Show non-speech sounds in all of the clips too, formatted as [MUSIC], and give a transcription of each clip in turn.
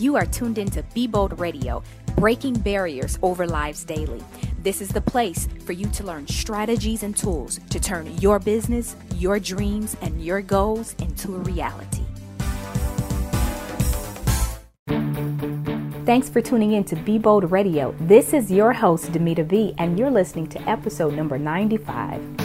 You are tuned into Be Bold Radio, breaking barriers over lives daily. This is the place for you to learn strategies and tools to turn your business, your dreams, and your goals into a reality. Thanks for tuning in to Be Bold Radio. This is your host, Dymeata B, and you're listening to episode number 95.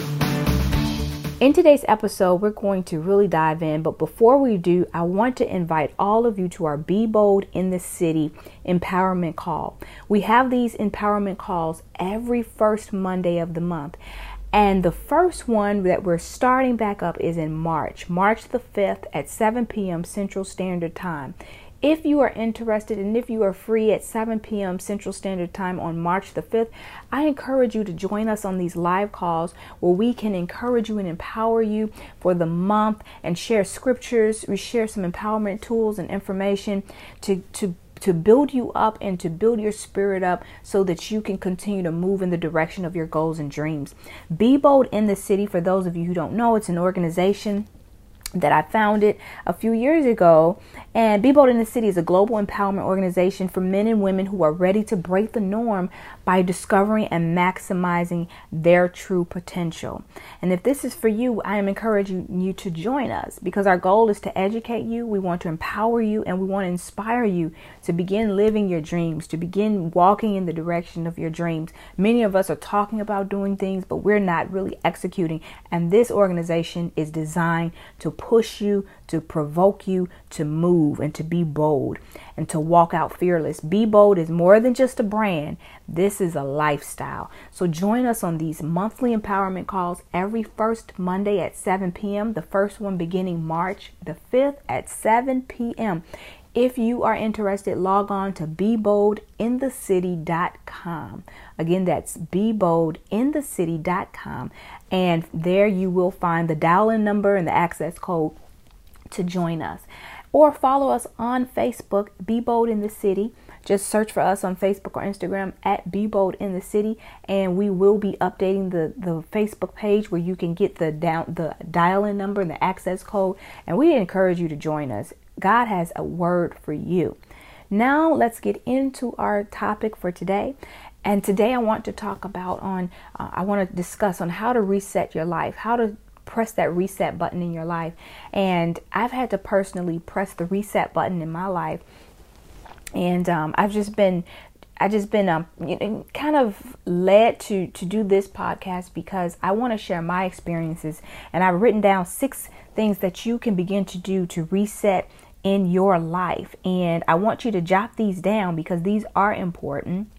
In today's episode, we're going to really dive in, but before we do, I want to invite all of you to our Be Bold in the City empowerment call. We have these empowerment calls every first Monday of the month. And the first one that we're starting back up is in March, March the 5th at 7 p.m. Central Standard Time. If you are interested and if you are free at 7 p.m. Central Standard Time on March the 5th, I encourage you to join us on these live calls where we can encourage you and empower you for the month and share scriptures. We share some empowerment tools and information to, to to build you up and to build your spirit up so that you can continue to move in the direction of your goals and dreams. Be Bold in the City, for those of you who don't know, it's an organization that I founded a few years ago. And Be Bold in the City is a global empowerment organization for men and women who are ready to break the norm by discovering and maximizing their true potential. And if this is for you, I am encouraging you to join us because our goal is to educate you, we want to empower you, and we want to inspire you to begin living your dreams, to begin walking in the direction of your dreams. Many of us are talking about doing things, but we're not really executing. And this organization is designed to push you, to provoke you to move and to be bold and to walk out fearless. Be bold is more than just a brand, this is a lifestyle. So join us on these monthly empowerment calls every first Monday at 7 p.m., the first one beginning March the 5th at 7 p.m. If you are interested, log on to beboldinthecity.com. Again, that's beboldinthecity.com. And there you will find the dial in number and the access code to join us. Or follow us on Facebook, Be Bold in the City. Just search for us on Facebook or Instagram at Be Bold in the City, and we will be updating the, the Facebook page where you can get the down the dial-in number and the access code. And we encourage you to join us. God has a word for you. Now let's get into our topic for today. And today I want to talk about on uh, I want to discuss on how to reset your life, how to press that reset button in your life. And I've had to personally press the reset button in my life. And um, I've just been I just been um, kind of led to to do this podcast because I want to share my experiences, and I've written down six things that you can begin to do to reset in your life. And I want you to jot these down because these are important.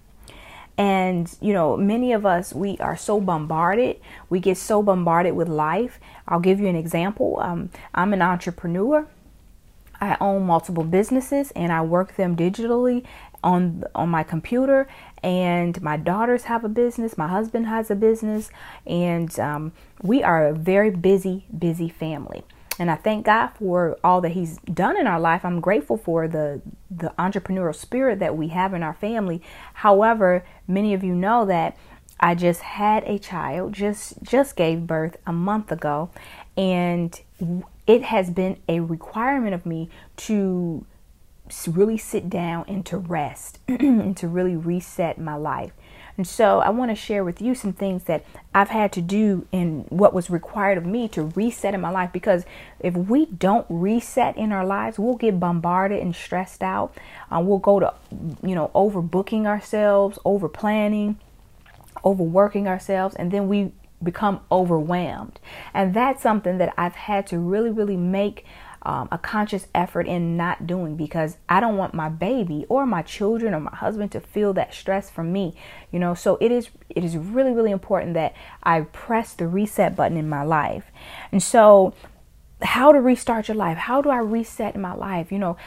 And, you know, many of us, we are so bombarded. We get so bombarded with life. I'll give you an example. Um, I'm an entrepreneur. I own multiple businesses and I work them digitally on on my computer and my daughters have a business my husband has a business and um, we are a very busy busy family and I thank God for all that He's done in our life. I'm grateful for the the entrepreneurial spirit that we have in our family. However, many of you know that I just had a child, just just gave birth a month ago, and it has been a requirement of me to really sit down and to rest [CLEARS THROAT] and to really reset my life. And so I want to share with you some things that I've had to do in what was required of me to reset in my life because if we don't reset in our lives, we'll get bombarded and stressed out. Um, we'll go to, you know, overbooking ourselves, over planning, overworking ourselves, and then we become overwhelmed. And that's something that I've had to really, really make um, a conscious effort in not doing because I don't want my baby or my children or my husband to feel that stress from me. You know, so it is it is really really important that I press the reset button in my life. And so how to restart your life? How do i reset my life? You know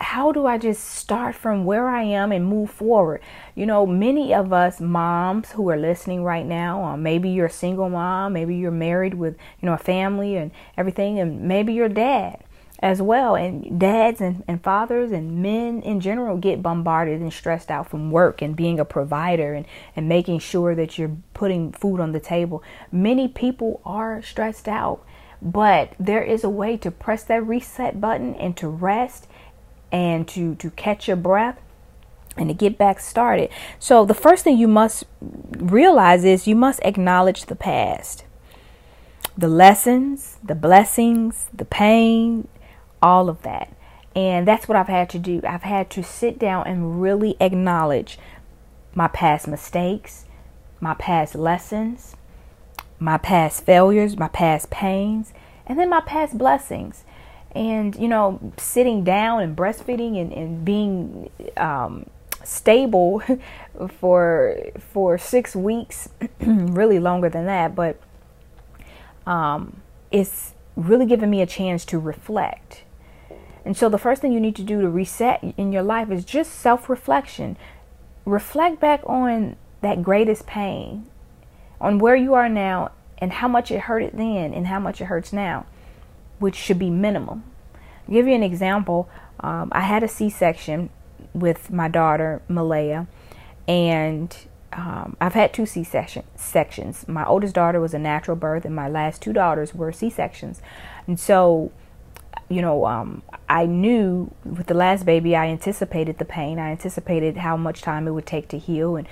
how do i just start from where i am and move forward? You know many of us moms who are listening right now or maybe you're a single mom maybe you're married with you know a family and everything and maybe you're dad as well. And dads and, and fathers and men in general get bombarded and stressed out from work and being a provider and, and making sure that you're putting food on the table. Many people are stressed out but there is a way to press that reset button and to rest and to to catch your breath and to get back started. So the first thing you must realize is you must acknowledge the past. The lessons, the blessings, the pain, all of that. And that's what I've had to do. I've had to sit down and really acknowledge my past mistakes, my past lessons, my past failures, my past pains, and then my past blessings. And, you know, sitting down and breastfeeding and, and being um, stable [LAUGHS] for for six weeks, [CLEARS THROAT] really longer than that, but um, it's really given me a chance to reflect. And so the first thing you need to do to reset in your life is just self-reflection. Reflect back on that greatest pain, on where you are now and how much it hurted then and how much it hurts now, which should be minimum. I'll give you an example. Um, I had a C-section with my daughter Malaya, and um, I've had two C section sections. My oldest daughter was a natural birth, and my last two daughters were C sections. And so, you know, um, I knew with the last baby, I anticipated the pain. I anticipated how much time it would take to heal, and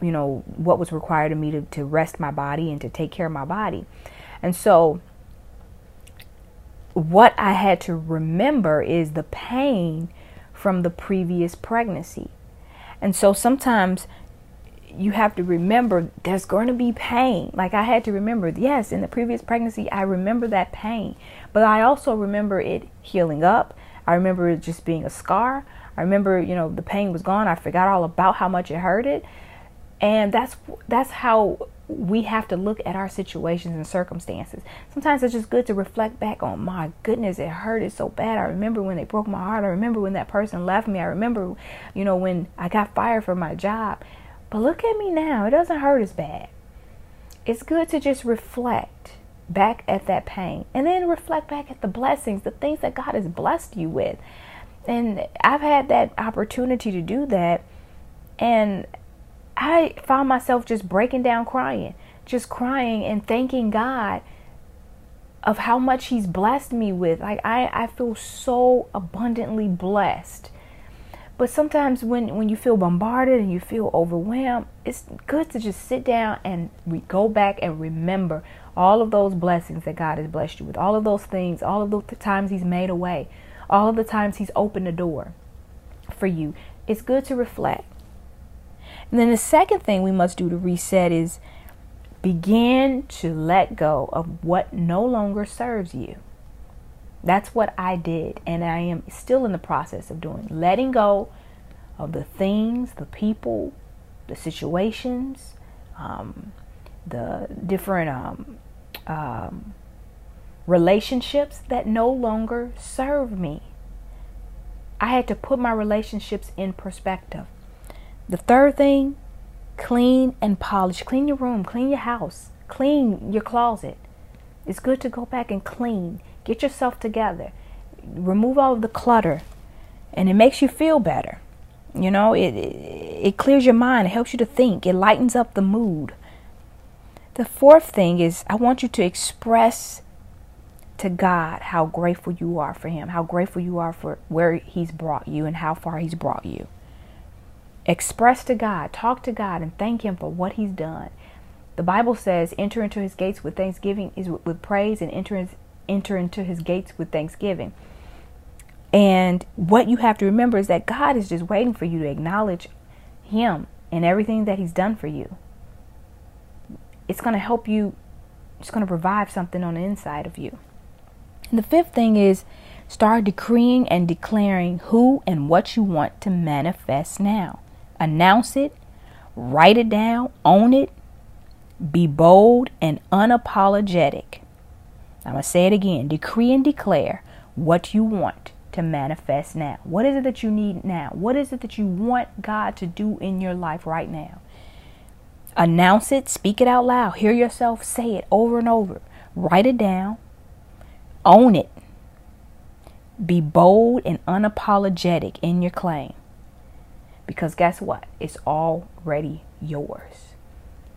you know what was required of me to, to rest my body and to take care of my body. And so, what I had to remember is the pain from the previous pregnancy. And so sometimes you have to remember there's going to be pain. Like I had to remember, yes, in the previous pregnancy, I remember that pain, but I also remember it healing up. I remember it just being a scar. I remember, you know, the pain was gone. I forgot all about how much it hurted. And that's that's how we have to look at our situations and circumstances. Sometimes it's just good to reflect back on my goodness, it hurted so bad. I remember when they broke my heart. I remember when that person left me. I remember, you know, when I got fired from my job. But look at me now. It doesn't hurt as bad. It's good to just reflect back at that pain and then reflect back at the blessings, the things that God has blessed you with. And I've had that opportunity to do that. And I found myself just breaking down crying, just crying and thanking God of how much He's blessed me with. Like I, I feel so abundantly blessed. But sometimes when, when you feel bombarded and you feel overwhelmed, it's good to just sit down and re- go back and remember all of those blessings that God has blessed you with, all of those things, all of the times He's made a way, all of the times He's opened a door for you. It's good to reflect. And then the second thing we must do to reset is begin to let go of what no longer serves you. That's what I did, and I am still in the process of doing. Letting go of the things, the people, the situations, um, the different um, um, relationships that no longer serve me. I had to put my relationships in perspective. The third thing, clean and polish. Clean your room, clean your house, clean your closet. It's good to go back and clean. Get yourself together. Remove all of the clutter. And it makes you feel better. You know, it, it, it clears your mind. It helps you to think. It lightens up the mood. The fourth thing is I want you to express to God how grateful you are for Him, how grateful you are for where He's brought you and how far He's brought you. Express to God, talk to God, and thank Him for what He's done. The Bible says, "Enter into His gates with thanksgiving, is with praise, and enter enter into His gates with thanksgiving." And what you have to remember is that God is just waiting for you to acknowledge Him and everything that He's done for you. It's going to help you. It's going to revive something on the inside of you. And the fifth thing is start decreeing and declaring who and what you want to manifest now announce it, write it down, own it, be bold and unapologetic. I'm going to say it again decree and declare what you want to manifest now. What is it that you need now? What is it that you want God to do in your life right now? Announce it, speak it out loud, hear yourself say it over and over. Write it down, own it. Be bold and unapologetic in your claim. Because guess what? It's already yours.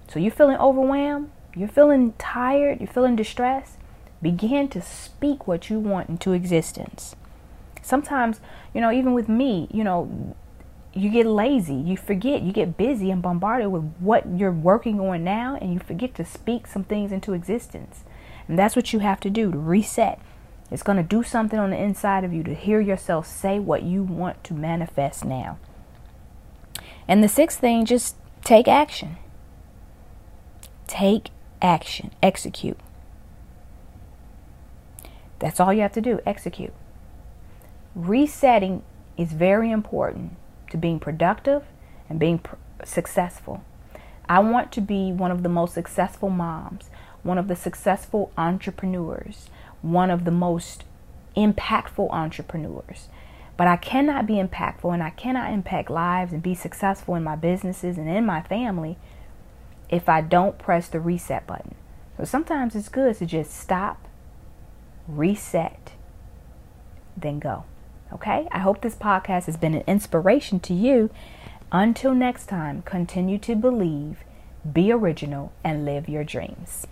So you're feeling overwhelmed, you're feeling tired, you're feeling distressed. Begin to speak what you want into existence. Sometimes, you know, even with me, you know, you get lazy, you forget, you get busy and bombarded with what you're working on now, and you forget to speak some things into existence. And that's what you have to do to reset. It's going to do something on the inside of you to hear yourself say what you want to manifest now. And the sixth thing, just take action. Take action, execute. That's all you have to do, execute. Resetting is very important to being productive and being pr- successful. I want to be one of the most successful moms, one of the successful entrepreneurs, one of the most impactful entrepreneurs. But I cannot be impactful and I cannot impact lives and be successful in my businesses and in my family if I don't press the reset button. So sometimes it's good to just stop, reset, then go. Okay? I hope this podcast has been an inspiration to you. Until next time, continue to believe, be original, and live your dreams.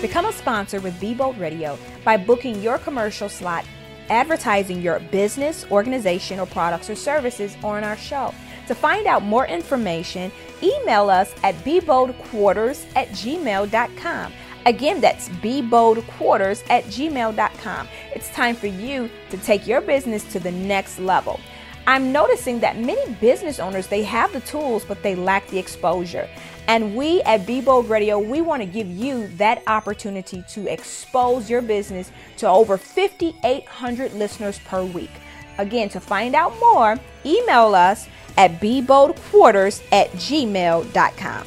Become a sponsor with Be Bold Radio by booking your commercial slot, advertising your business, organization, or products or services on our show. To find out more information, email us at beboldquarters at gmail.com. Again, that's beboldquarters at gmail.com. It's time for you to take your business to the next level. I'm noticing that many business owners, they have the tools, but they lack the exposure. And we at Be Bold Radio, we want to give you that opportunity to expose your business to over 5,800 listeners per week. Again, to find out more, email us at beboldquarters at gmail.com.